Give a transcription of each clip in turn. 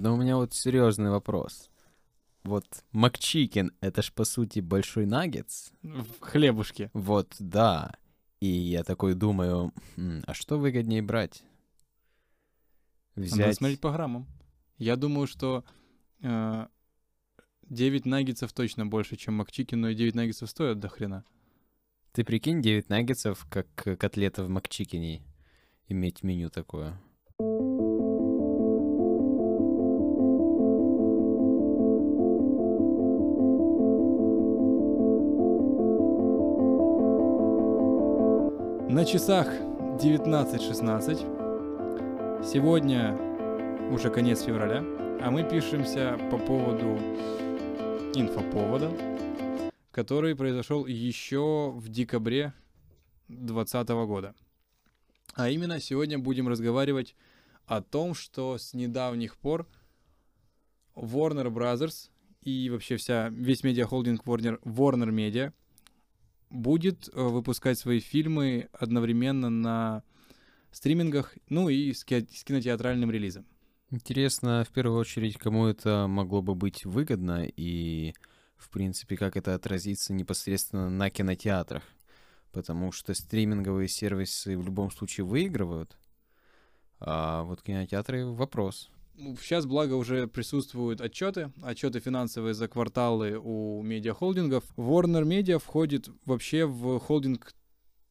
Но у меня вот серьезный вопрос. Вот Макчикен — это ж, по сути, большой наггетс. В хлебушке. Вот, да. И я такой думаю, «М, а что выгоднее брать? Надо Взять... смотреть по граммам. Я думаю, что э, 9 наггетсов точно больше, чем Макчикен, но и 9 наггетсов стоят до хрена. Ты прикинь, 9 наггетсов, как э, котлета в Макчикене. Иметь меню такое. На часах 19.16. Сегодня уже конец февраля, а мы пишемся по поводу инфоповода, который произошел еще в декабре 2020 года. А именно сегодня будем разговаривать о том, что с недавних пор Warner Brothers и вообще вся, весь медиахолдинг Warner, Warner Media будет э, выпускать свои фильмы одновременно на стримингах, ну и с, ки- с кинотеатральным релизом. Интересно, в первую очередь, кому это могло бы быть выгодно и, в принципе, как это отразится непосредственно на кинотеатрах. Потому что стриминговые сервисы в любом случае выигрывают, а вот кинотеатры — вопрос. Сейчас, благо, уже присутствуют отчеты, отчеты финансовые за кварталы у медиахолдингов. Warner Media входит вообще в холдинг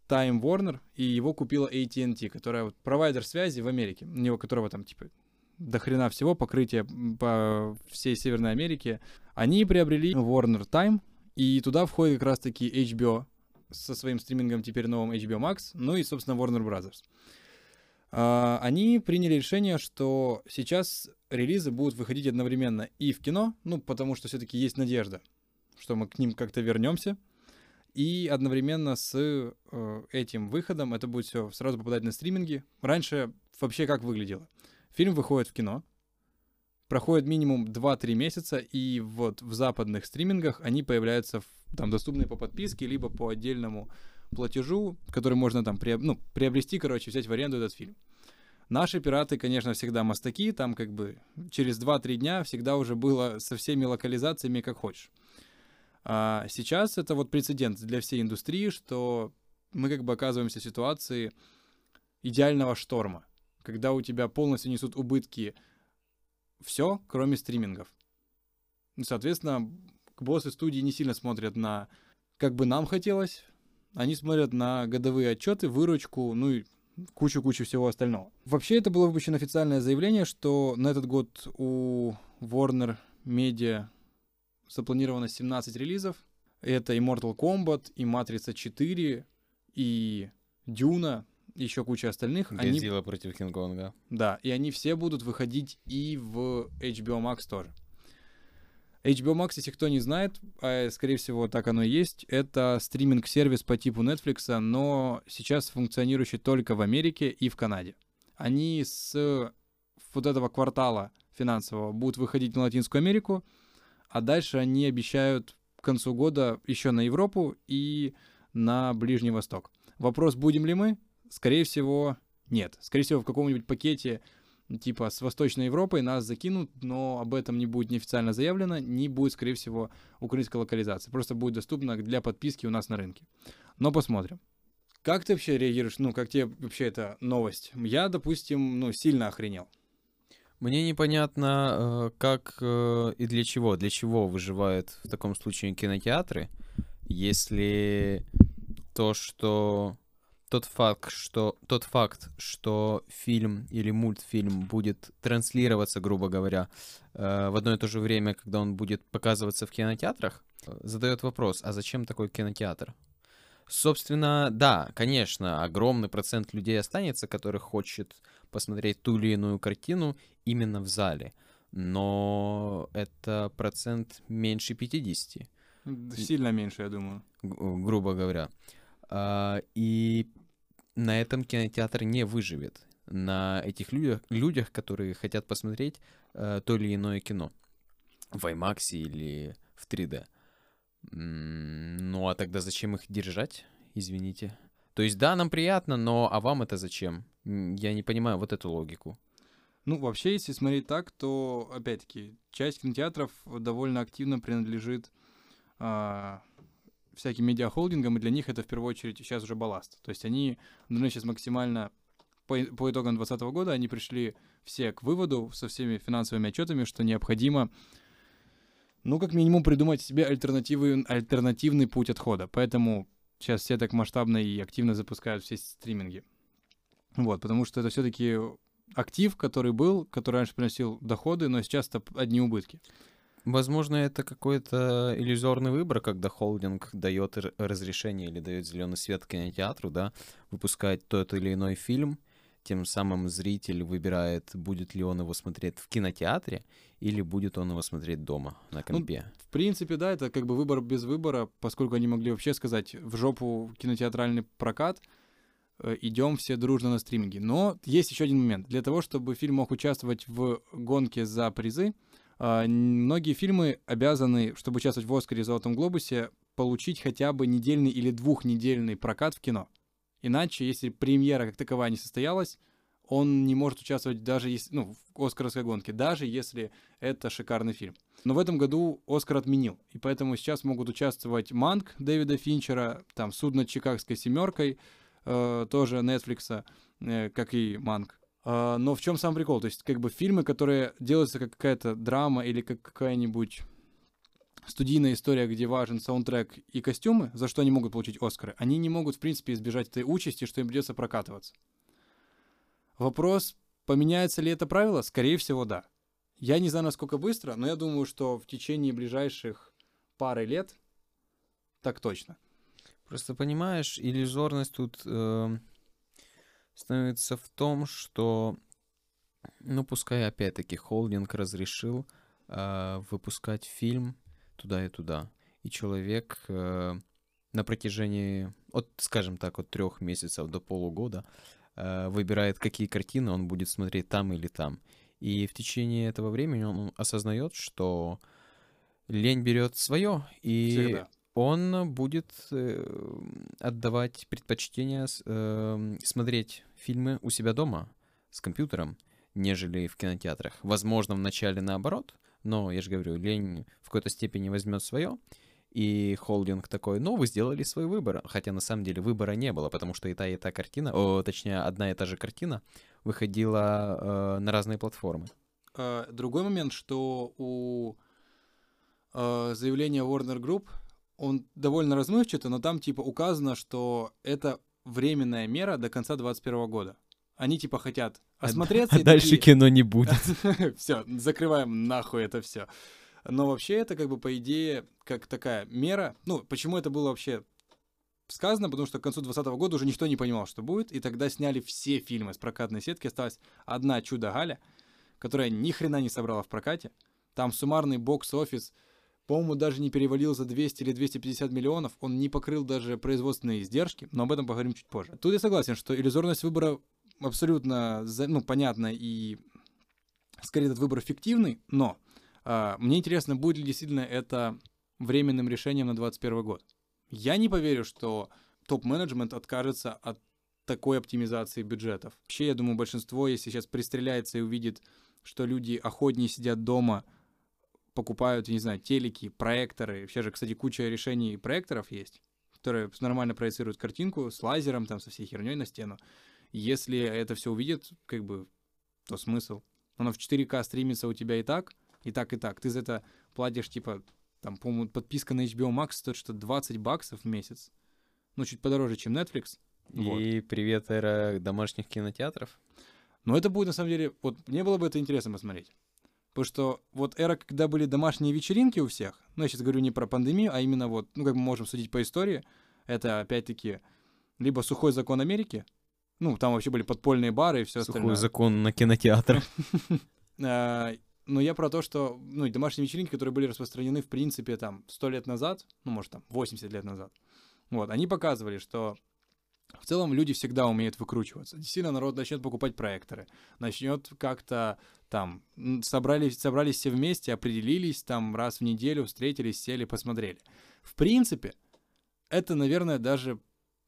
Time Warner, и его купила AT&T, которая вот провайдер связи в Америке, у него которого там типа до хрена всего, покрытие по всей Северной Америке. Они приобрели Warner Time, и туда входит как раз-таки HBO со своим стримингом теперь новым HBO Max, ну и, собственно, Warner Brothers. А, Они приняли решение, что сейчас релизы будут выходить одновременно и в кино, ну, потому что все-таки есть надежда, что мы к ним как-то вернемся, и одновременно с э, этим выходом это будет все сразу попадать на стриминги. Раньше вообще как выглядело? Фильм выходит в кино, проходит минимум 2-3 месяца, и вот в западных стримингах они появляются там доступные по подписке, либо по отдельному платежу, который можно там приоб- ну, приобрести, короче, взять в аренду этот фильм. Наши пираты, конечно, всегда мастаки, там как бы через 2-3 дня всегда уже было со всеми локализациями как хочешь. А сейчас это вот прецедент для всей индустрии, что мы как бы оказываемся в ситуации идеального шторма, когда у тебя полностью несут убытки все, кроме стримингов. Ну, Соответственно, боссы студии не сильно смотрят на, как бы нам хотелось, они смотрят на годовые отчеты, выручку, ну и кучу-кучу всего остального. Вообще это было выпущено официальное заявление, что на этот год у Warner Media запланировано 17 релизов. Это и Mortal Kombat, и Матрица 4, и Дюна, еще куча остальных. Они, Годзилла против Кинг-Конга. да, и они все будут выходить и в HBO Max тоже. HBO Max, если кто не знает, а, скорее всего, так оно и есть, это стриминг-сервис по типу Netflix, но сейчас функционирующий только в Америке и в Канаде. Они с вот этого квартала финансового будут выходить на Латинскую Америку, а дальше они обещают к концу года еще на Европу и на Ближний Восток. Вопрос, будем ли мы? Скорее всего, нет. Скорее всего, в каком-нибудь пакете типа с Восточной Европой нас закинут, но об этом не будет неофициально заявлено, не будет, скорее всего, украинской локализации. Просто будет доступно для подписки у нас на рынке. Но посмотрим. Как ты вообще реагируешь? Ну, как тебе вообще эта новость? Я, допустим, ну, сильно охренел. Мне непонятно, э, как э, и для чего. Для чего выживают в таком случае кинотеатры, если то, что тот факт, что тот факт, что фильм или мультфильм будет транслироваться, грубо говоря, э, в одно и то же время, когда он будет показываться в кинотеатрах, э, задает вопрос: а зачем такой кинотеатр? Собственно, да, конечно, огромный процент людей останется, который хочет посмотреть ту или иную картину именно в зале. Но это процент меньше 50, Сильно меньше, я думаю. грубо говоря. А, И на этом кинотеатр не выживет. На этих людях, людях которые хотят посмотреть э, то или иное кино. В IMAX или в 3D. М, Ну а тогда зачем их держать? Извините. То есть да, нам приятно, но а вам это зачем? Я не понимаю вот эту логику. Ну, вообще, если смотреть так, то, опять-таки, часть кинотеатров довольно активно принадлежит а, всяким медиахолдингам, и для них это в первую очередь сейчас уже балласт. То есть они должны сейчас максимально по, по итогам 2020 года они пришли все к выводу со всеми финансовыми отчетами, что необходимо, ну, как минимум, придумать себе альтернативы, альтернативный путь отхода. Поэтому сейчас все так масштабно и активно запускают все стриминги. Вот, потому что это все-таки актив, который был, который раньше приносил доходы, но сейчас это одни убытки. Возможно, это какой-то иллюзорный выбор, когда холдинг дает разрешение или дает зеленый свет кинотеатру, да, выпускать тот или иной фильм, тем самым зритель выбирает, будет ли он его смотреть в кинотеатре или будет он его смотреть дома на ну, компе. Ну, в принципе, да, это как бы выбор без выбора, поскольку они могли вообще сказать в жопу кинотеатральный прокат, э, идем все дружно на стриминге. Но есть еще один момент. Для того, чтобы фильм мог участвовать в гонке за призы, многие фильмы обязаны, чтобы участвовать в «Оскаре» и «Золотом глобусе», получить хотя бы недельный или двухнедельный прокат в кино. Иначе, если премьера как таковая не состоялась, он не может участвовать даже если, ну, в «Оскаровской гонке», даже если это шикарный фильм. Но в этом году «Оскар» отменил, и поэтому сейчас могут участвовать «Манк» Дэвида Финчера, там «Судно Чикагской семеркой», э, тоже Netflix, э, как и «Манк», а, но в чем сам прикол? То есть, как бы фильмы, которые делаются как какая-то драма или как какая-нибудь студийная история, где важен саундтрек и костюмы, за что они могут получить Оскары, они не могут, в принципе, избежать этой участи, что им придется прокатываться. Вопрос, поменяется ли это правило? Скорее всего, да. Я не знаю, насколько быстро, но я думаю, что в течение ближайших пары лет так точно. Просто понимаешь, иллюзорность тут э, становится в том, что, ну, пускай опять-таки холдинг разрешил э, выпускать фильм туда и туда, и человек э, на протяжении, от, скажем так, от трех месяцев до полугода э, выбирает, какие картины он будет смотреть там или там. И в течение этого времени он осознает, что лень берет свое, и Всегда он будет э, отдавать предпочтение э, смотреть фильмы у себя дома с компьютером, нежели в кинотеатрах. Возможно, вначале наоборот, но, я же говорю, лень в какой-то степени возьмет свое, и холдинг такой, ну, вы сделали свой выбор. Хотя на самом деле выбора не было, потому что и та, и та картина, о, точнее, одна и та же картина выходила э, на разные платформы. А, другой момент, что у э, заявления Warner Group он довольно размывчато, но там типа указано, что это временная мера до конца 2021 года. Они типа хотят осмотреться. А, а дальше такие... кино не будет. все, закрываем нахуй это все. Но вообще это как бы по идее как такая мера. Ну, почему это было вообще сказано? Потому что к концу 2020 года уже никто не понимал, что будет. И тогда сняли все фильмы с прокатной сетки. Осталась одна чудо Галя, которая ни хрена не собрала в прокате. Там суммарный бокс-офис по-моему, даже не перевалил за 200 или 250 миллионов, он не покрыл даже производственные издержки, но об этом поговорим чуть позже. Тут я согласен, что иллюзорность выбора абсолютно, ну, понятна и скорее этот выбор фиктивный, но а, мне интересно, будет ли действительно это временным решением на 2021 год. Я не поверю, что топ-менеджмент откажется от такой оптимизации бюджетов. Вообще, я думаю, большинство, если сейчас пристреляется и увидит, что люди охотнее сидят дома – покупают, не знаю, телеки, проекторы. Вообще же, кстати, куча решений проекторов есть, которые нормально проецируют картинку с лазером, там, со всей херней на стену. Если это все увидит, как бы, то смысл. Оно в 4К стримится у тебя и так, и так, и так. Ты за это платишь, типа, там, по-моему, подписка на HBO Max стоит что 20 баксов в месяц. Ну, чуть подороже, чем Netflix. И вот. привет, эра домашних кинотеатров. Но это будет, на самом деле, вот мне было бы это интересно посмотреть. Потому что вот эра, когда были домашние вечеринки у всех, ну, я сейчас говорю не про пандемию, а именно вот, ну, как мы можем судить по истории, это, опять-таки, либо сухой закон Америки, ну, там вообще были подпольные бары и все остальное. Сухой закон на кинотеатр. А, но я про то, что, ну, домашние вечеринки, которые были распространены, в принципе, там, сто лет назад, ну, может, там, 80 лет назад, вот, они показывали, что в целом люди всегда умеют выкручиваться. Действительно, народ начнет покупать проекторы, начнет как-то там собрались, собрались все вместе, определились, там раз в неделю встретились, сели, посмотрели. В принципе, это, наверное, даже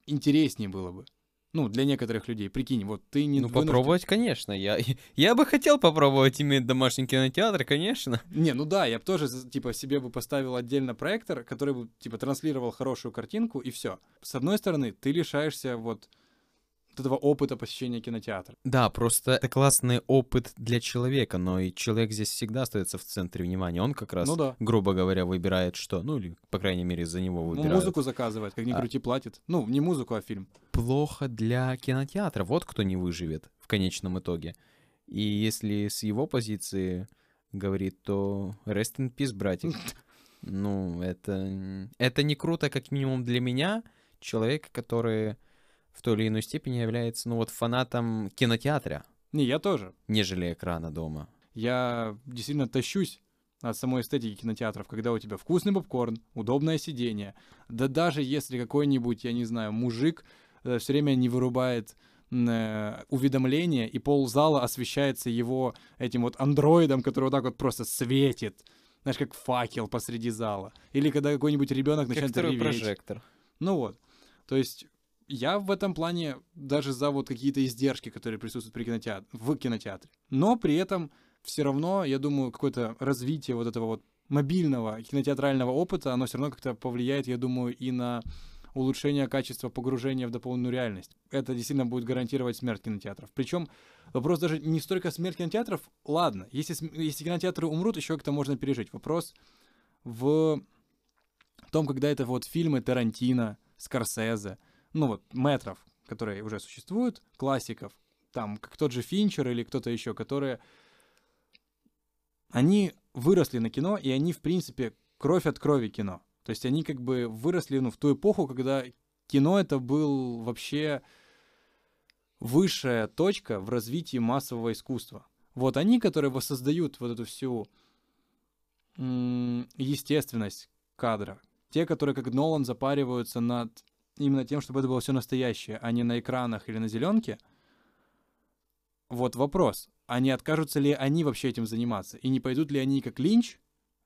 интереснее было бы. Ну, для некоторых людей. Прикинь, вот ты не Ну, вынужден- попробовать, конечно. Я, я бы хотел попробовать иметь домашний кинотеатр, конечно. Не, ну да, я бы тоже, типа, себе бы поставил отдельно проектор, который бы, типа, транслировал хорошую картинку, и все. С одной стороны, ты лишаешься вот вот этого опыта посещения кинотеатра. Да, просто это классный опыт для человека, но и человек здесь всегда остается в центре внимания. Он как раз, Ну да. грубо говоря, выбирает что. Ну, или, по крайней мере, за него Ну, выбирают. музыку заказывает, как ни А. крути, платит. Ну, не музыку, а фильм. плохо для кинотеатра. Вот кто не выживет в конечном итоге. И если с его позиции говорит, то rest in peace, братик. Ну, это, это не круто, как минимум для меня, человека, который в той или иной степени является, ну вот, фанатом кинотеатра, Не, я тоже. нежели экрана дома. Я действительно тащусь от самой эстетики кинотеатров, когда у тебя вкусный попкорн, удобное сиденье. Да даже если какой-нибудь, я не знаю, мужик все время не вырубает э, уведомление, и ползала освещается его этим вот андроидом, который вот так вот просто светит. Знаешь, как факел посреди зала. Или когда какой-нибудь ребенок Как начинает второй реветь. прожектор. Ну вот. То есть я в этом плане даже за вот какие-то издержки, которые присутствуют при кинотеатре, в кинотеатре. Но при этом все равно, я думаю, какое-то развитие вот этого вот мобильного кинотеатрального опыта, оно все равно как-то повлияет, я думаю, и на улучшение качества погружения в дополненную реальность. Это действительно будет гарантировать смерть кинотеатров. Причем вопрос даже не столько смерть кинотеатров, ладно, если, если кинотеатры умрут, еще как-то можно пережить. Вопрос в том, когда это вот фильмы Тарантино, Скорсезе, ну вот, метров, которые уже существуют, классиков, там, как тот же Финчер или кто-то еще, которые... Они выросли на кино, и они, в принципе, кровь от крови кино. То есть они как бы выросли ну, в ту эпоху, когда кино это был вообще высшая точка в развитии массового искусства. Вот они, которые воссоздают вот эту всю естественность кадра, те, которые как Нолан запариваются над именно тем, чтобы это было все настоящее, а не на экранах или на зеленке. Вот вопрос. А не откажутся ли они вообще этим заниматься? И не пойдут ли они, как Линч,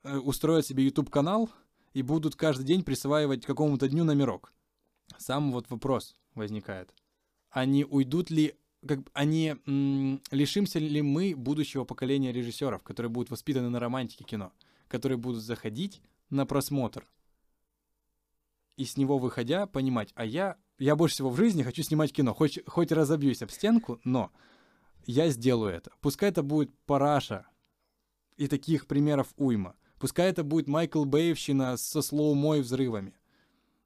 э, устроят себе YouTube-канал и будут каждый день присваивать какому-то дню номерок? Сам вот вопрос возникает. Они уйдут ли, как они м, лишимся ли мы будущего поколения режиссеров, которые будут воспитаны на романтике кино, которые будут заходить на просмотр и с него выходя понимать, а я, я больше всего в жизни хочу снимать кино, хоть, хоть разобьюсь об стенку, но я сделаю это. Пускай это будет параша, и таких примеров уйма. Пускай это будет Майкл Бэйвщина со слоумо и взрывами,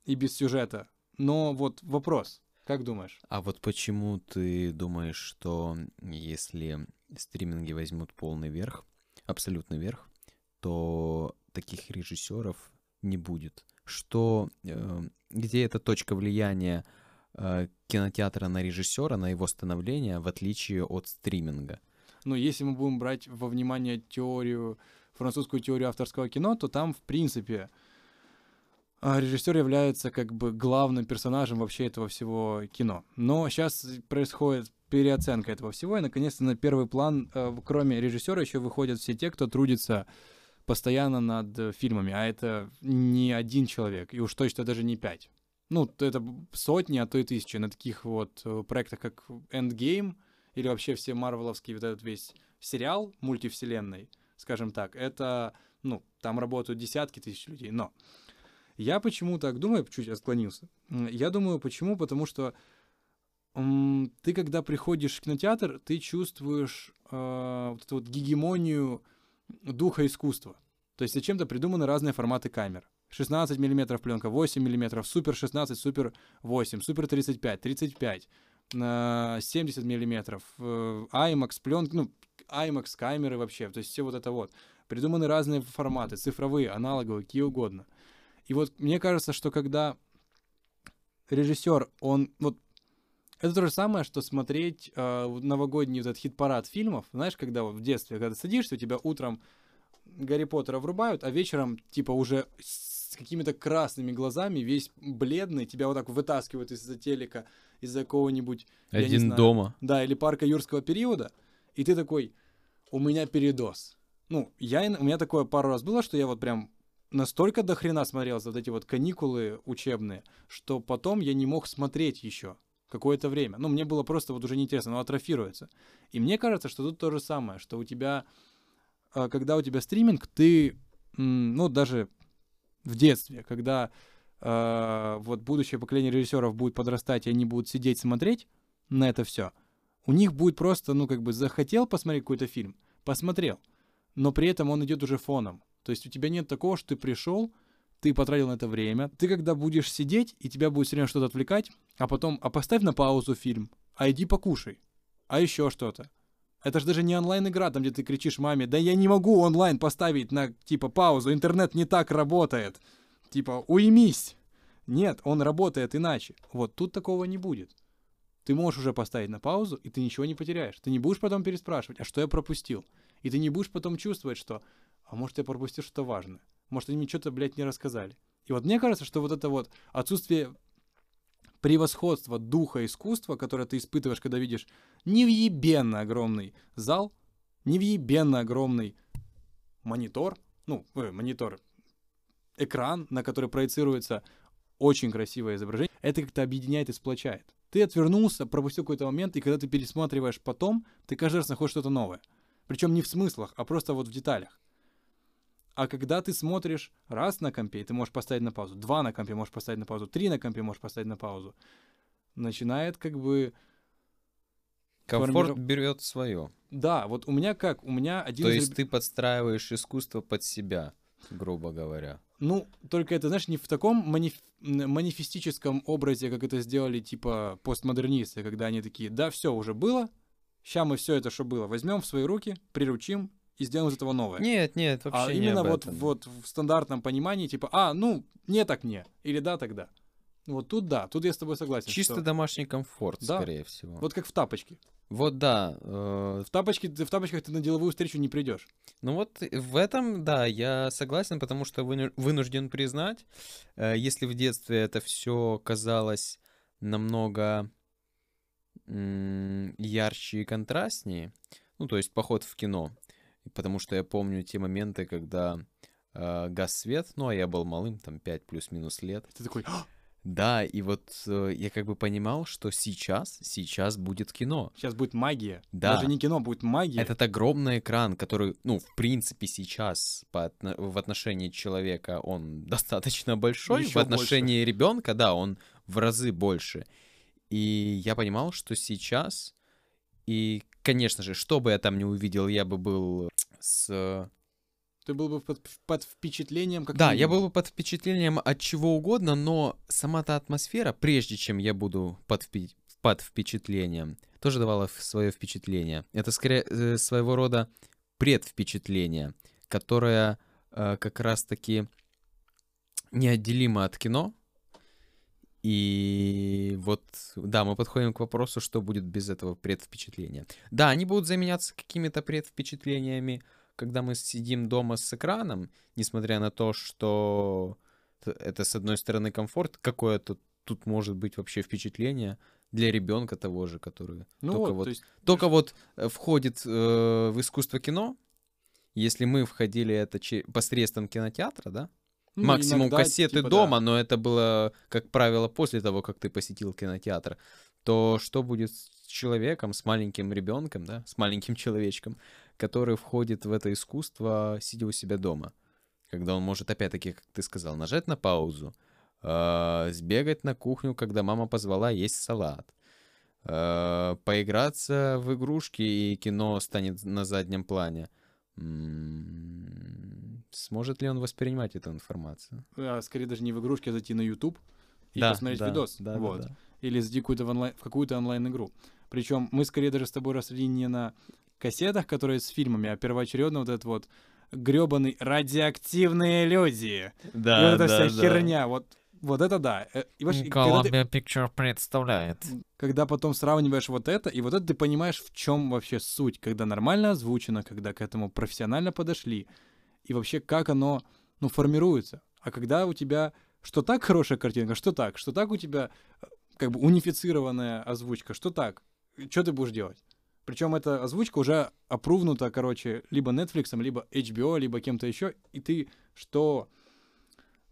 и без сюжета. Но вот вопрос, как думаешь? А вот почему ты думаешь, что если стриминги возьмут полный верх, абсолютный верх, то таких режиссеров не будет? Что, э, где эта точка влияния э, кинотеатра на режиссера, на его становление, в отличие от стриминга? Ну, если мы будем брать во внимание теорию, французскую теорию авторского кино, то там, в принципе, а, режиссер является как бы главным персонажем вообще этого всего кино. Но сейчас происходит переоценка этого всего, и наконец-то на первый план, э, кроме режиссера, еще выходят все те, кто трудится постоянно над э, фильмами, а это не один человек, и уж точно даже не пять. Ну, это сотни, а то и тысячи на таких вот э, проектах, как Endgame, или вообще все марвеловский вот этот весь сериал мультивселенной, скажем так, это, ну, там работают десятки тысяч людей, но я почему так думаю, чуть отклонился. Я думаю, почему? Потому что ты, когда приходишь в кинотеатр, ты чувствуешь э, вот эту вот гегемонию духа искусства. То есть зачем-то придуманы разные форматы камер. 16 мм пленка, 8 мм, супер 16, супер 8, супер 35, 35, э, 70 мм, IMAX пленка, ну, IMAX камеры вообще, то есть все вот это вот. Придуманы разные форматы, цифровые, аналоговые, какие угодно. И вот мне кажется, что когда режиссер, он вот это то же самое, что смотреть э, новогодний вот этот хит-парад фильмов. Знаешь, когда в детстве, когда ты садишься, у тебя утром Гарри Поттера врубают, а вечером, типа, уже с какими-то красными глазами, весь бледный, тебя вот так вытаскивают из-за телека, из-за какого-нибудь, я не Один знаю, дома. да, или парка юрского периода, и ты такой, у меня передоз. Ну, я, у меня такое пару раз было, что я вот прям настолько до хрена смотрел за вот эти вот каникулы учебные, что потом я не мог смотреть еще. Какое-то время. Ну, мне было просто вот уже неинтересно, оно атрофируется. И мне кажется, что тут то же самое, что у тебя, а, когда у тебя стриминг, ты, ну, даже в детстве, когда э, вот будущее поколение режиссеров будет подрастать, и они будут сидеть смотреть на это все, у них будет просто, ну, как бы захотел посмотреть какой-то фильм, посмотрел, но при этом он идет уже фоном. То есть у тебя нет такого, что ты пришел, ты потратил на это время. Ты когда будешь сидеть, и тебя будет все время что-то отвлекать, а потом, а поставь на паузу фильм, а иди покушай, а еще что-то. Это же даже не онлайн-игра, там, где ты кричишь маме, да я не могу онлайн поставить на, типа, паузу, интернет не так работает. Типа, уймись. Нет, он работает иначе. Вот тут такого не будет. Ты можешь уже поставить на паузу, и ты ничего не потеряешь. Ты не будешь потом переспрашивать, а что я пропустил? И ты не будешь потом чувствовать, что, а может, я пропустил что-то важное. Может, они мне что-то, блядь, не рассказали. И вот мне кажется, что вот это вот отсутствие превосходства духа искусства, которое ты испытываешь, когда видишь невъебенно огромный зал, невъебенно огромный монитор, ну, э, монитор, экран, на который проецируется очень красивое изображение, это как-то объединяет и сплочает. Ты отвернулся, пропустил какой-то момент, и когда ты пересматриваешь потом, ты каждый раз находишь что-то новое. Причем не в смыслах, а просто вот в деталях. А когда ты смотришь раз на компе, ты можешь поставить на паузу, два на компе можешь поставить на паузу, три на компе можешь поставить на паузу, начинает как бы... Комфорт формиров... берет свое. Да, вот у меня как? У меня один То есть ты подстраиваешь искусство под себя, грубо говоря. Ну, только это, знаешь, не в таком маниф... манифестическом образе, как это сделали, типа, постмодернисты, когда они такие, да, все уже было, сейчас мы все это, что было, возьмем в свои руки, приручим, и сделаем из этого новое. Нет, нет, вообще а не именно вот, вот в стандартном понимании, типа, а, ну, не так не, или да, тогда. Вот тут да, тут я с тобой согласен. Чисто что... домашний комфорт, да. скорее всего. Вот как в тапочке. Вот да. Э... В, тапочке, в тапочках ты на деловую встречу не придешь. Ну вот в этом, да, я согласен, потому что вынужден признать, э, если в детстве это все казалось намного ярче и контрастнее, ну то есть поход в кино, потому что я помню те моменты, когда э, газ свет, ну а я был малым, там 5 плюс-минус лет. Ты такой, «А!» да, и вот э, я как бы понимал, что сейчас, сейчас будет кино. Сейчас будет магия. Да. Даже не кино, будет магия. Этот огромный экран, который, ну, в принципе, сейчас по, в отношении человека он достаточно большой, Еще в отношении ребенка, да, он в разы больше. И я понимал, что сейчас, и, конечно же, что бы я там не увидел, я бы был с ты был бы под, под впечатлением как Да, я был бы под впечатлением от чего угодно, но сама та атмосфера, прежде чем я буду под, впи- под впечатлением, тоже давала свое впечатление. Это скорее э, своего рода предвпечатление, которое э, как раз-таки неотделимо от кино. И вот, да, мы подходим к вопросу, что будет без этого предвпечатления. Да, они будут заменяться какими-то предвпечатлениями, когда мы сидим дома с экраном, несмотря на то, что это, с одной стороны, комфорт, какое-то тут может быть вообще впечатление для ребенка того же, который ну только вот, вот, есть... только вот э, входит э, в искусство кино. Если мы входили это че- посредством кинотеатра, да, ну, максимум иногда, кассеты типа, дома, да. но это было, как правило, после того, как ты посетил кинотеатр, то что будет с человеком, с маленьким ребенком, да, с маленьким человечком, который входит в это искусство, сидя у себя дома. Когда он может, опять-таки, как ты сказал, нажать на паузу, э, сбегать на кухню, когда мама позвала есть салат, э, поиграться в игрушки, и кино станет на заднем плане. М-м-м, сможет ли он воспринимать эту информацию? А, скорее даже не в игрушки, а зайти на YouTube и да, посмотреть да, видос. Да, вот. да, да. Или зайти какую-то в, онлайн, в какую-то онлайн-игру. Причем мы скорее даже с тобой рассудили не на кассетах, которые с фильмами, а первоочередно вот этот вот гребаный радиоактивные люди. Да, и вот эта да, вся да. херня. Вот, вот это да. Э, и вообще, Columbia ты, Picture представляет. Когда потом сравниваешь вот это, и вот это ты понимаешь, в чем вообще суть, когда нормально озвучено, когда к этому профессионально подошли, и вообще как оно, ну, формируется. А когда у тебя что так хорошая картинка, что так, что так у тебя э, как бы унифицированная озвучка, что так, что ты будешь делать? Причем эта озвучка уже опрувнута, короче, либо Netflix, либо HBO, либо кем-то еще. И ты что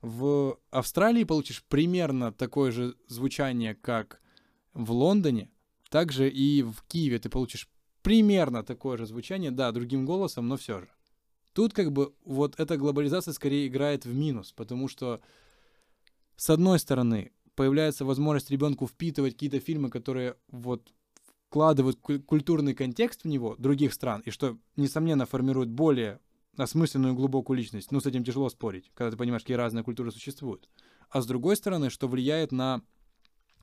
в Австралии получишь примерно такое же звучание, как в Лондоне, также и в Киеве ты получишь примерно такое же звучание, да, другим голосом, но все же. Тут как бы вот эта глобализация скорее играет в минус, потому что с одной стороны появляется возможность ребенку впитывать какие-то фильмы, которые вот вкладывают культурный контекст в него других стран, и что, несомненно, формирует более осмысленную глубокую личность. Ну, с этим тяжело спорить, когда ты понимаешь, какие разные культуры существуют. А с другой стороны, что влияет на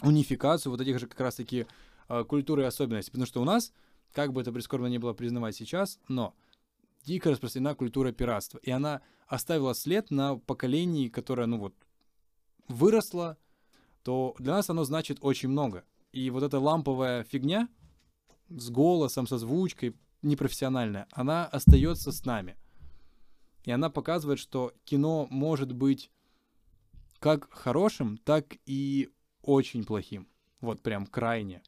унификацию вот этих же как раз-таки э, культуры и особенностей. Потому что у нас, как бы это прискорбно не было признавать сейчас, но дико распространена культура пиратства. И она оставила след на поколении, которое, ну вот, выросло, то для нас оно значит очень много. И вот эта ламповая фигня с голосом, со звучкой, непрофессиональная, она остается с нами. И она показывает, что кино может быть как хорошим, так и очень плохим. Вот прям крайне.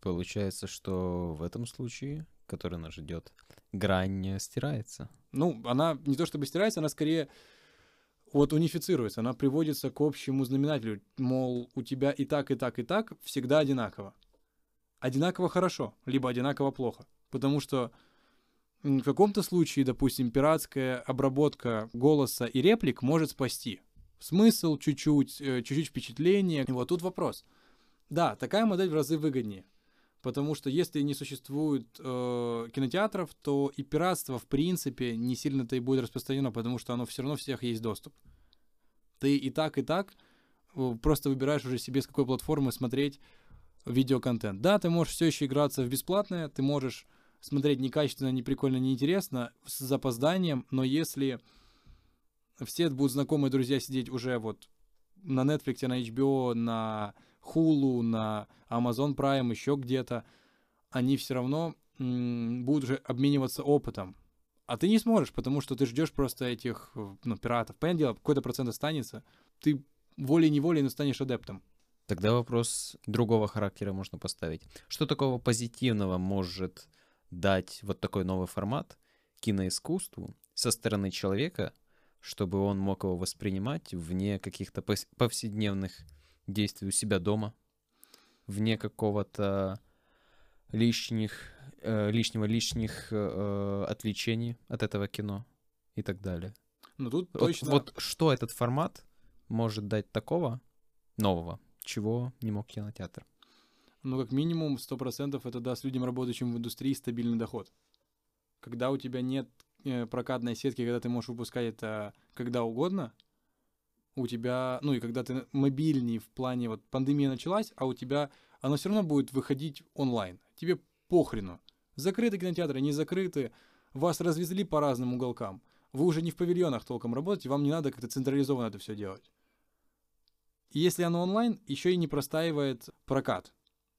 Получается, что в этом случае, который нас ждет, грань стирается. Ну, она не то чтобы стирается, она скорее вот унифицируется, она приводится к общему знаменателю. Мол, у тебя и так, и так, и так всегда одинаково. Одинаково хорошо, либо одинаково плохо. Потому что в каком-то случае, допустим, пиратская обработка голоса и реплик может спасти. Смысл чуть-чуть, э, чуть-чуть впечатление. И вот тут вопрос. Да, такая модель в разы выгоднее. Потому что если не существует э, кинотеатров, то и пиратство, в принципе, не сильно-то и будет распространено, потому что оно все равно всех есть доступ. Ты и так, и так э, просто выбираешь уже себе, с какой платформы смотреть видеоконтент. Да, ты можешь все еще играться в бесплатное, ты можешь смотреть некачественно, не прикольно, неинтересно, с запозданием, но если все будут знакомые друзья сидеть уже вот на Netflix, на HBO, на Hulu, на Amazon Prime, еще где-то, они все равно будут уже обмениваться опытом. А ты не сможешь, потому что ты ждешь просто этих ну, пиратов. Понятное дело, какой-то процент останется. Ты волей-неволей станешь адептом. Тогда вопрос другого характера можно поставить. Что такого позитивного может дать вот такой новый формат киноискусству со стороны человека, чтобы он мог его воспринимать вне каких-то повседневных действий у себя дома, вне какого-то лишних, э, лишнего лишних э, отвлечений от этого кино и так далее. Ну тут вот, точно... Вот что этот формат может дать такого нового, чего не мог кинотеатр? Ну, как минимум, 100% это даст людям, работающим в индустрии, стабильный доход. Когда у тебя нет э, прокатной сетки, когда ты можешь выпускать это когда угодно, у тебя, ну и когда ты мобильней в плане, вот пандемия началась, а у тебя оно все равно будет выходить онлайн. Тебе похрену. Закрыты кинотеатры, не закрыты, вас развезли по разным уголкам. Вы уже не в павильонах толком работаете, вам не надо как-то централизованно это все делать. Если оно онлайн, еще и не простаивает прокат.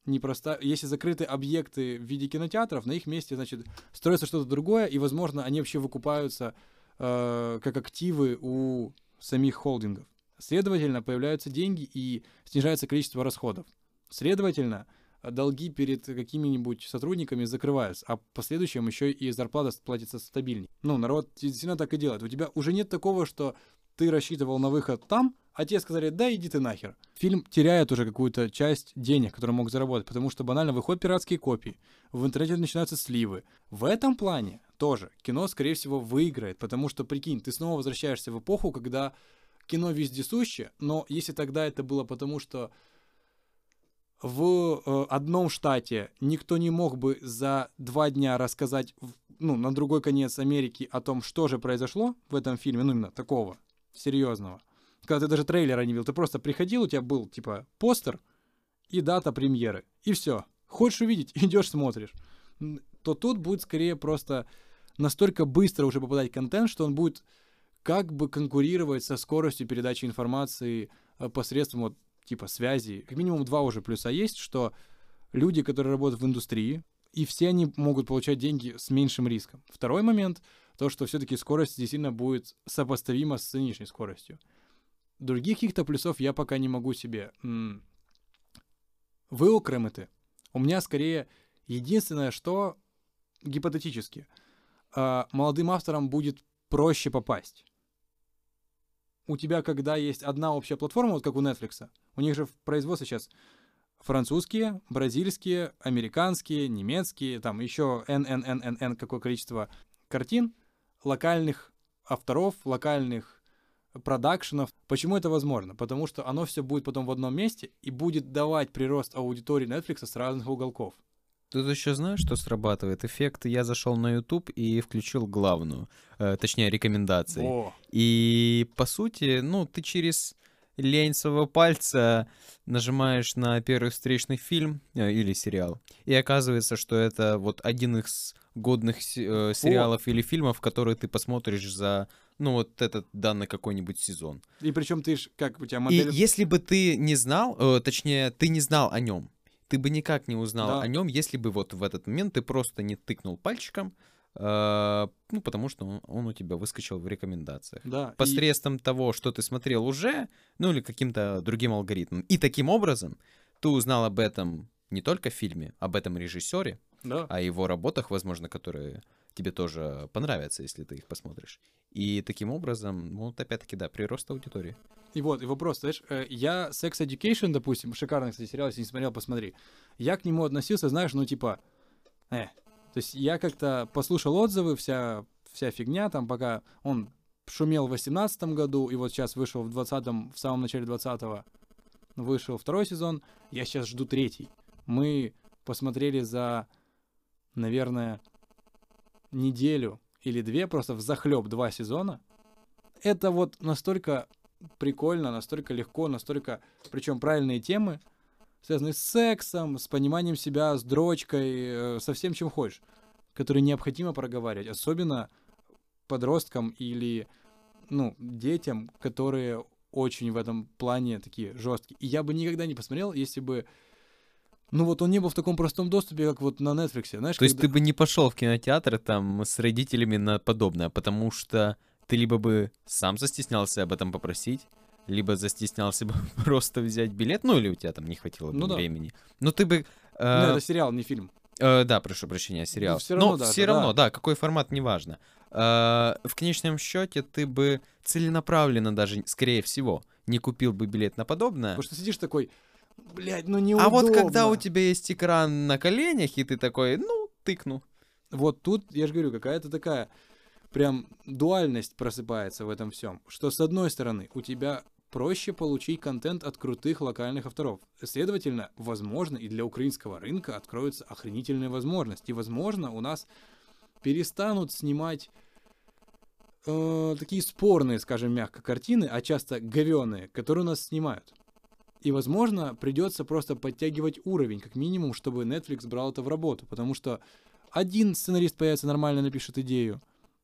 Не проста... Если закрыты объекты в виде кинотеатров, на их месте, значит, строится что-то другое, и, возможно, они вообще выкупаются э, как активы у самих холдингов. Следовательно, появляются деньги и снижается количество расходов. Следовательно, долги перед какими-нибудь сотрудниками закрываются, а в последующем еще и зарплата платится стабильней. Ну, народ действительно так и делает. У тебя уже нет такого, что ты рассчитывал на выход там, а тебе сказали, да иди ты нахер. Фильм теряет уже какую-то часть денег, которые мог заработать, потому что банально выходят пиратские копии, в интернете начинаются сливы. В этом плане тоже кино, скорее всего, выиграет, потому что, прикинь, ты снова возвращаешься в эпоху, когда кино вездесуще, но если тогда это было потому, что в э, одном штате никто не мог бы за два дня рассказать, ну, на другой конец Америки о том, что же произошло в этом фильме, ну, именно такого, серьезного. Когда ты даже трейлера не видел, ты просто приходил, у тебя был, типа, постер и дата премьеры, и все. Хочешь увидеть, идешь смотришь. То тут будет скорее просто настолько быстро уже попадать контент, что он будет как бы конкурировать со скоростью передачи информации э, посредством вот типа связи. Как минимум два уже плюса есть, что люди, которые работают в индустрии, и все они могут получать деньги с меньшим риском. Второй момент, то, что все-таки скорость действительно будет сопоставима с нынешней скоростью. Других каких-то плюсов я пока не могу себе выокремити. У меня скорее единственное, что гипотетически, а, молодым авторам будет проще попасть у тебя, когда есть одна общая платформа, вот как у Netflix, у них же в производстве сейчас французские, бразильские, американские, немецкие, там еще n какое количество картин, локальных авторов, локальных продакшенов. Почему это возможно? Потому что оно все будет потом в одном месте и будет давать прирост аудитории Netflix с разных уголков. Тут еще знаешь, что срабатывает? Эффект «я зашел на YouTube и включил главную», э, точнее, рекомендации. О. И, по сути, ну, ты через лень своего пальца нажимаешь на первый встречный фильм э, или сериал, и оказывается, что это вот один из годных э, сериалов О. или фильмов, которые ты посмотришь за, ну, вот этот данный какой-нибудь сезон. И причем ты ж, как у тебя модель... И если бы ты не знал, э, точнее, ты не знал о нем, ты бы никак не узнал да. о нем, если бы вот в этот момент ты просто не тыкнул пальчиком, э, ну, потому что он, он у тебя выскочил в рекомендациях. Да. Посредством и... того, что ты смотрел уже, ну, или каким-то другим алгоритмом. И таким образом ты узнал об этом не только в фильме, об этом режиссере, да. о его работах, возможно, которые тебе тоже понравятся, если ты их посмотришь. И таким образом, ну, вот опять-таки, да, прирост аудитории. И вот, и вопрос, знаешь, э, я Sex Education, допустим, шикарный, кстати, сериал, если не смотрел, посмотри. Я к нему относился, знаешь, ну, типа, э. То есть я как-то послушал отзывы, вся, вся фигня, там, пока он шумел в 18 году, и вот сейчас вышел в 20-м, в самом начале 20-го, вышел второй сезон, я сейчас жду третий. Мы посмотрели за, наверное, неделю или две, просто в захлеб два сезона. Это вот настолько прикольно, настолько легко, настолько, причем правильные темы, связанные с сексом, с пониманием себя, с дрочкой, э, со всем, чем хочешь, которые необходимо проговаривать, особенно подросткам или, ну, детям, которые очень в этом плане такие жесткие. И я бы никогда не посмотрел, если бы ну вот он не был в таком простом доступе, как вот на Netflix. Знаешь, То когда... есть ты бы не пошел в кинотеатр там с родителями на подобное, потому что ты либо бы сам застеснялся об этом попросить, либо застеснялся бы просто взять билет, ну или у тебя там не хватило бы ну, времени. Да. Но ты бы... Э, ну, это сериал, не фильм. Э, да, прошу прощения, сериал. Ну, все равно, Но да, все равно, да. да, какой формат, неважно. Э, в конечном счете ты бы целенаправленно даже, скорее всего, не купил бы билет на подобное. Потому что сидишь такой, блядь, ну неудобно. А вот когда у тебя есть экран на коленях, и ты такой, ну, тыкну. Вот тут, я же говорю, какая-то такая прям дуальность просыпается в этом всем. Что с одной стороны, у тебя проще получить контент от крутых локальных авторов. Следовательно, возможно, и для украинского рынка откроются охренительные возможности. И, возможно, у нас перестанут снимать э, такие спорные, скажем мягко, картины, а часто говеные, которые у нас снимают. И, возможно, придется просто подтягивать уровень, как минимум, чтобы Netflix брал это в работу. Потому что один сценарист появится, нормально напишет идею,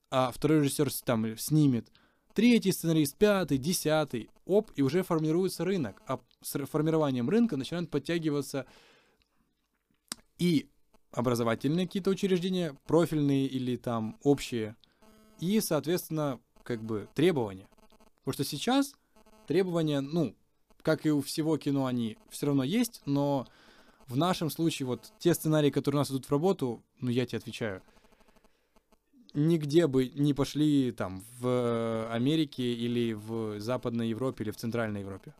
а второй режиссер там снимет, третий сценарист, пятый, десятый, оп, и уже формируется рынок. А с формированием рынка начинают подтягиваться и образовательные какие-то учреждения, профильные или там общие, и, соответственно, как бы требования. Потому что сейчас требования, ну, как и у всего кино, они все равно есть, но в нашем случае вот те сценарии, которые у нас идут в работу, ну, я тебе отвечаю – нигде бы не пошли там в Америке или в Западной Европе или в Центральной Европе.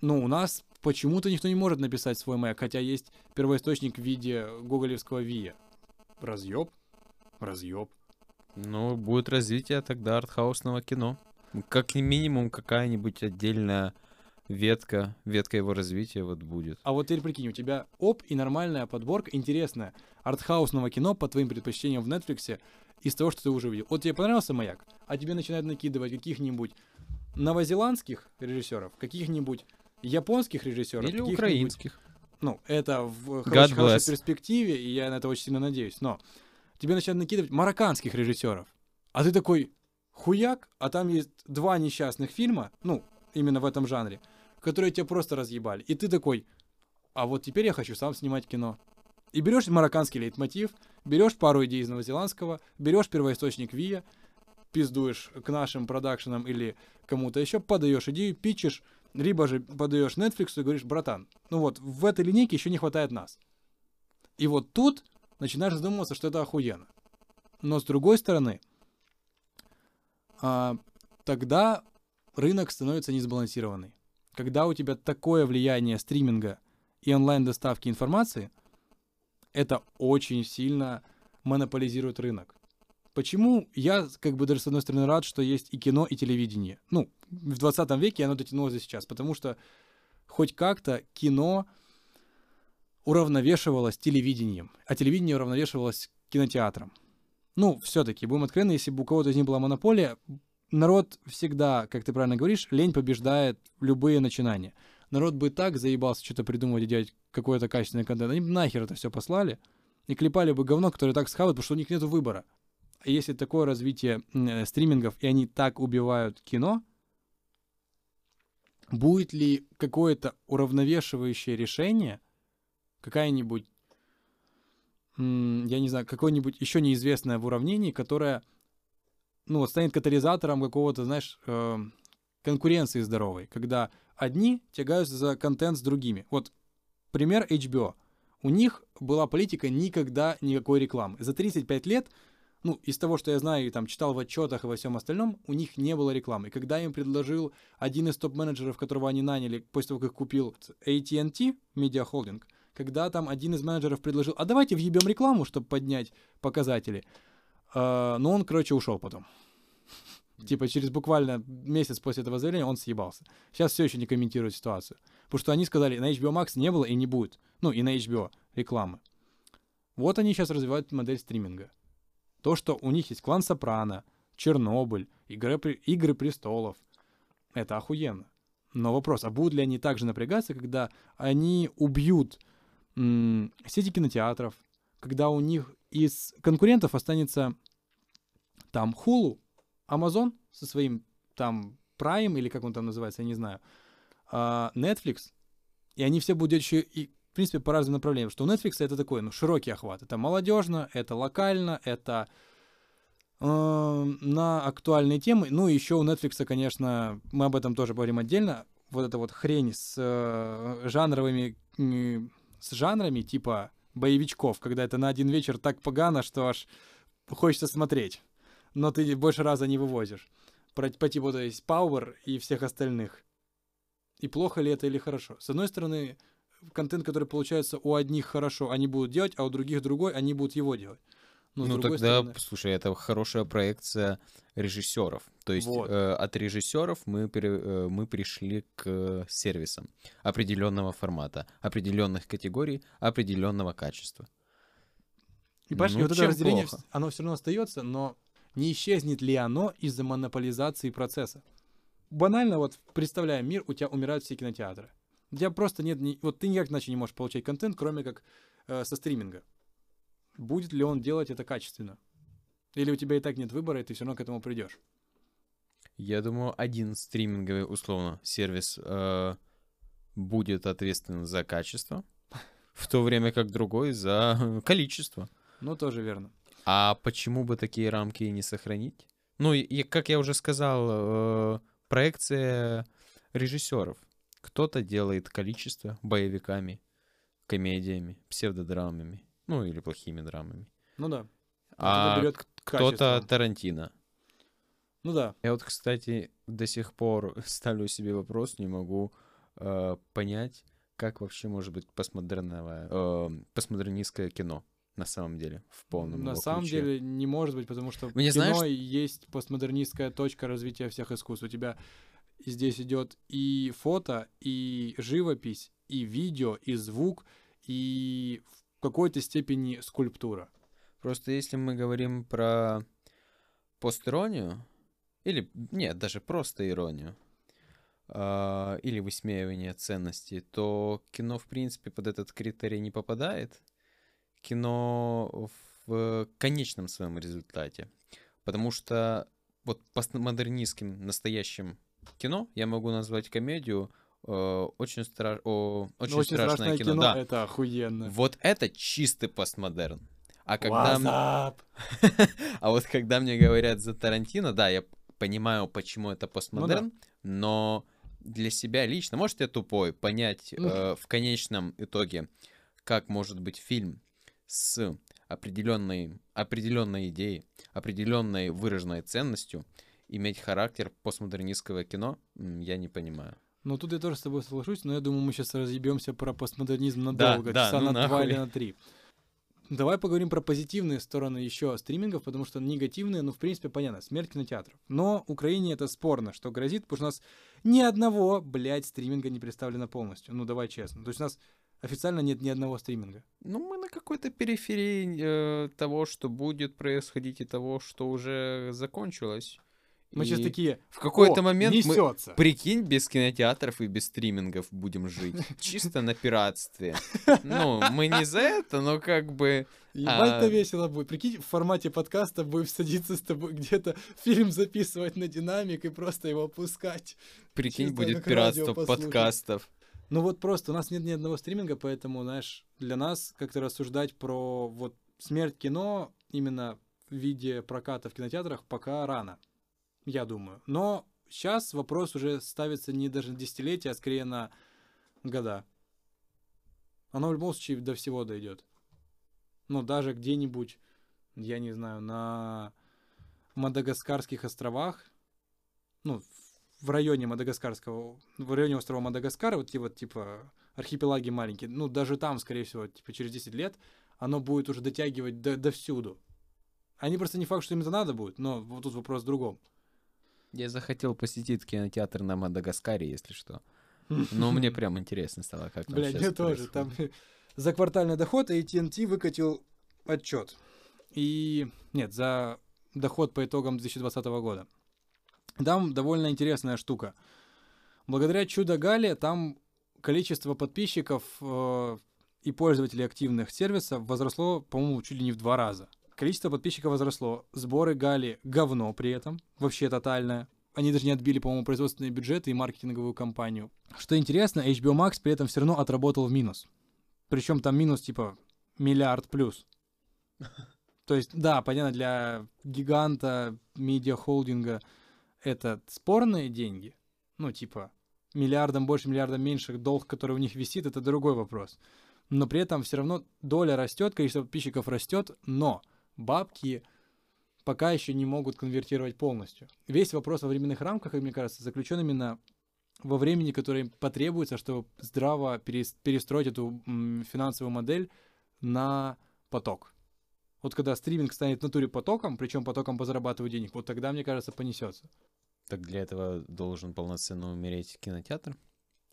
Ну, у нас почему-то никто не может написать свой Mac, хотя есть первоисточник в виде гоголевского Вия. Разъеб? Разъеб. Ну, будет развитие тогда артхаусного кино. Как минимум какая-нибудь отдельная ветка, ветка его развития вот будет. А вот теперь прикинь, у тебя оп и нормальная подборка, интересная, артхаусного кино по твоим предпочтениям в Netflix из того, что ты уже видел. Вот тебе понравился «Маяк», а тебе начинают накидывать каких-нибудь новозеландских режиссеров, каких-нибудь японских режиссеров. Или украинских. Ну, это в хорошей, хорошей перспективе, и я на это очень сильно надеюсь. Но тебе начинают накидывать марокканских режиссеров. А ты такой, хуяк, а там есть два несчастных фильма, ну, именно в этом жанре, которые тебя просто разъебали. И ты такой, а вот теперь я хочу сам снимать кино. И берешь марокканский лейтмотив, берешь пару идей из новозеландского, берешь первоисточник Вия, пиздуешь к нашим продакшенам или кому-то еще, подаешь идею, питчешь, либо же подаешь Netflix и говоришь, братан, ну вот в этой линейке еще не хватает нас. И вот тут начинаешь задумываться, что это охуенно. Но с другой стороны, а, тогда рынок становится несбалансированный. Когда у тебя такое влияние стриминга и онлайн-доставки информации, это очень сильно монополизирует рынок. Почему я, как бы, даже с одной стороны, рад, что есть и кино, и телевидение. Ну, в 20 веке оно дотянулось до сейчас, потому что хоть как-то кино уравновешивалось телевидением, а телевидение уравновешивалось кинотеатром. Ну, все-таки, будем откровенны, если бы у кого-то из них была монополия, народ всегда, как ты правильно говоришь, лень побеждает любые начинания. Народ бы так заебался что-то придумывать и делать какой-то качественный контент. Они бы нахер это все послали и клепали бы говно, которое так схавают, потому что у них нет выбора. А если такое развитие э, стримингов, и они так убивают кино, будет ли какое-то уравновешивающее решение, какая-нибудь, я не знаю, какое-нибудь еще неизвестное в уравнении, которое, ну, станет катализатором какого-то, знаешь, э, конкуренции здоровой, когда одни тягаются за контент с другими. Вот пример HBO. У них была политика никогда никакой рекламы. За 35 лет ну, из того, что я знаю и там читал в отчетах и во всем остальном, у них не было рекламы. И когда им предложил один из топ-менеджеров, которого они наняли после того, как купил AT&T, Media Holding, когда там один из менеджеров предложил, а давайте въебем рекламу, чтобы поднять показатели. Uh, но он, короче, ушел потом. Типа через буквально месяц после этого заявления он съебался. Сейчас все еще не комментирует ситуацию. Потому что они сказали, на HBO Max не было и не будет. Ну, и на HBO рекламы. Вот они сейчас развивают модель стриминга. То, что у них есть клан Сопрано, Чернобыль, Игры, Игры престолов, это охуенно. Но вопрос, а будут ли они также напрягаться, когда они убьют м- сети кинотеатров, когда у них из конкурентов останется там Hulu, Amazon со своим там Prime или как он там называется, я не знаю, uh, Netflix, и они все будут еще и в принципе, по разным направлениям. Что у Netflix это такой, ну, широкий охват. Это молодежно, это локально, это э, на актуальные темы. Ну, еще у Netflix, конечно, мы об этом тоже поговорим отдельно. Вот эта вот хрень с э, жанровыми, э, с жанрами типа боевичков, когда это на один вечер так погано, что аж хочется смотреть. Но ты больше раза не вывозишь. По, по типу, то есть, Power и всех остальных. И плохо ли это или хорошо? С одной стороны, контент, который получается у одних хорошо, они будут делать, а у других другой, они будут его делать. Но ну тогда, стороны... слушай, это хорошая проекция режиссеров. То есть вот. э, от режиссеров мы, пере, э, мы пришли к сервисам определенного формата, определенных категорий, определенного качества. И понимаешь, ну, вот это разделение, плохо? оно все равно остается, но не исчезнет ли оно из-за монополизации процесса? Банально, вот представляем мир, у тебя умирают все кинотеатры. У тебя просто нет... Ни... Вот ты никак иначе не можешь получать контент, кроме как э, со стриминга. Будет ли он делать это качественно? Или у тебя и так нет выбора, и ты все равно к этому придешь? Я думаю, один стриминговый, условно, сервис э, будет ответственен за качество, в то время как другой за количество. Ну, тоже верно. А почему бы такие рамки не сохранить? Ну, и, как я уже сказал, э, проекция режиссеров. Кто-то делает количество боевиками, комедиями, псевдодрамами, ну или плохими драмами. Ну да. А кто-то Тарантино. Ну да. Я вот, кстати, до сих пор ставлю себе вопрос, не могу э, понять, как вообще может быть постмодерновое, э, постмодернистское кино на самом деле, в полном На самом ключе. деле не может быть, потому что Мне кино знаешь... есть постмодернистская точка развития всех искусств. У тебя здесь идет и фото, и живопись, и видео, и звук, и в какой-то степени скульптура. Просто если мы говорим про постиронию, или нет, даже просто иронию, э, или высмеивание ценностей, то кино, в принципе, под этот критерий не попадает. Кино в конечном своем результате. Потому что вот постмодернистским настоящим кино я могу назвать комедию очень, стра... О, очень, очень страшное, страшное кино. кино. Да. Это охуенно. Вот это чистый постмодерн. А когда... А вот когда мне говорят за Тарантино, да, я понимаю, почему это постмодерн, ну, да. но для себя лично, может, я тупой, понять э, в конечном итоге, как может быть фильм с определенной, определенной идеей, определенной выраженной ценностью, иметь характер постмодернистского кино, я не понимаю. Ну, тут я тоже с тобой соглашусь, но я думаю, мы сейчас разъебемся про постмодернизм Да, надолго, да, часа ну на два или на три. Давай поговорим про позитивные стороны еще стримингов, потому что негативные, ну, в принципе, понятно, смерть кинотеатров. Но Украине это спорно, что грозит, потому что у нас ни одного, блядь, стриминга не представлено полностью. Ну, давай честно. То есть у нас официально нет ни одного стриминга. Ну, мы на какой-то периферии э, того, что будет происходить, и того, что уже закончилось. Мы сейчас И такие, В какой-то «О, момент мы, несется. прикинь, без кинотеатров и без стримингов будем жить. Чисто на пиратстве. Ну, мы не за это, но как бы... Ебать-то А- весело будет. Прикинь, в формате подкаста будем садиться с тобой где-то фильм записывать на динамик и просто его опускать. Прикинь, Чисто будет пиратство подкастов. Ну вот просто у нас нет ни одного стриминга, поэтому, знаешь, для нас как-то рассуждать про вот смерть кино именно в виде проката в кинотеатрах пока рано, я думаю. Но сейчас вопрос уже ставится не даже на десятилетия, а скорее на года. Оно в любом случае до всего дойдет. Ну, даже где-нибудь, я не знаю, на Мадагаскарских островах, ну, в районе Мадагаскарского, в районе острова Мадагаскара, вот, те вот типа архипелаги маленькие, ну, даже там, скорее всего, типа через 10 лет оно будет уже дотягивать до, до всюду. Они просто не факт, что им это надо будет, но вот тут вопрос в другом. Я захотел посетить кинотеатр на Мадагаскаре, если что. Но мне прям интересно стало, как там щас мне тоже. Там за квартальный доход AT&T выкатил отчет. И нет, за доход по итогам 2020 года. Там довольно интересная штука. Благодаря чудо Гале там количество подписчиков э, и пользователей активных сервисов возросло, по-моему, чуть ли не в два раза. Количество подписчиков возросло. Сборы Гали говно при этом, вообще тотальное. Они даже не отбили, по-моему, производственные бюджеты и маркетинговую кампанию. Что интересно, HBO Max при этом все равно отработал в минус. Причем там минус типа миллиард плюс. То есть, да, понятно, для гиганта медиахолдинга это спорные деньги. Ну, типа, миллиардом больше, миллиардом меньше, долг, который у них висит, это другой вопрос. Но при этом все равно доля растет, количество подписчиков растет, но бабки пока еще не могут конвертировать полностью. Весь вопрос во временных рамках, как мне кажется, заключен именно во времени, которое потребуется, чтобы здраво перес- перестроить эту финансовую модель на поток. Вот когда стриминг станет в натуре потоком, причем потоком по зарабатыванию денег, вот тогда, мне кажется, понесется. Так для этого должен полноценно умереть кинотеатр?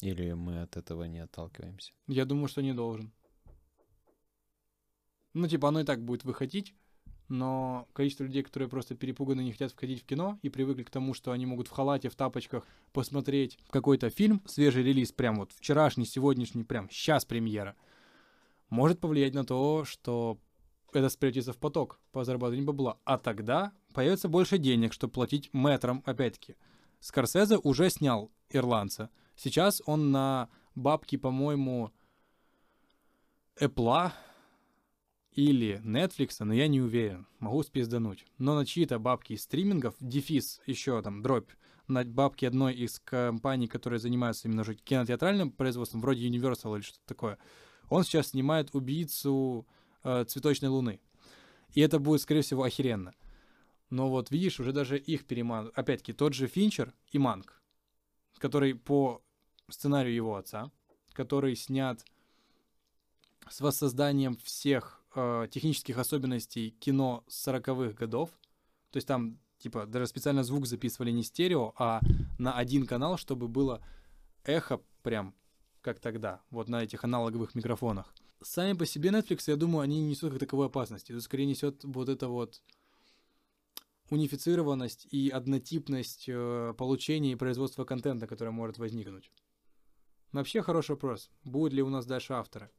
Или мы от этого не отталкиваемся? Я думаю, что не должен. Ну, типа, оно и так будет выходить, но количество людей, которые просто перепуганы, не хотят входить в кино и привыкли к тому, что они могут в халате, в тапочках посмотреть какой-то фильм, свежий релиз, прям вот вчерашний, сегодняшний, прям сейчас премьера, может повлиять на то, что это спрячется в поток по зарабатыванию бабла. А тогда появится больше денег, чтобы платить мэтрам, опять-таки. Скорсезе уже снял «Ирландца». Сейчас он на бабки, по-моему, Apple или Netflix, но я не уверен. Могу спиздануть. Но на чьи-то бабки из стримингов, дефис, еще там, дробь, на бабки одной из компаний, которые занимаются именно уже кинотеатральным производством, вроде Universal или что-то такое, он сейчас снимает «Убийцу э, цветочной луны». И это будет, скорее всего, охеренно. Но вот видишь, уже даже их переман... Опять-таки, тот же Финчер и Манк, который по сценарию его отца, который снят с воссозданием всех э, технических особенностей кино 40-х годов. То есть там, типа, даже специально звук записывали не стерео, а на один канал, чтобы было эхо прям как тогда, вот на этих аналоговых микрофонах. Сами по себе Netflix, я думаю, они не несут как таковой опасности. Это скорее несет вот это вот унифицированность и однотипность э, получения и производства контента, которая может возникнуть. Вообще хороший вопрос. Будут ли у нас дальше авторы?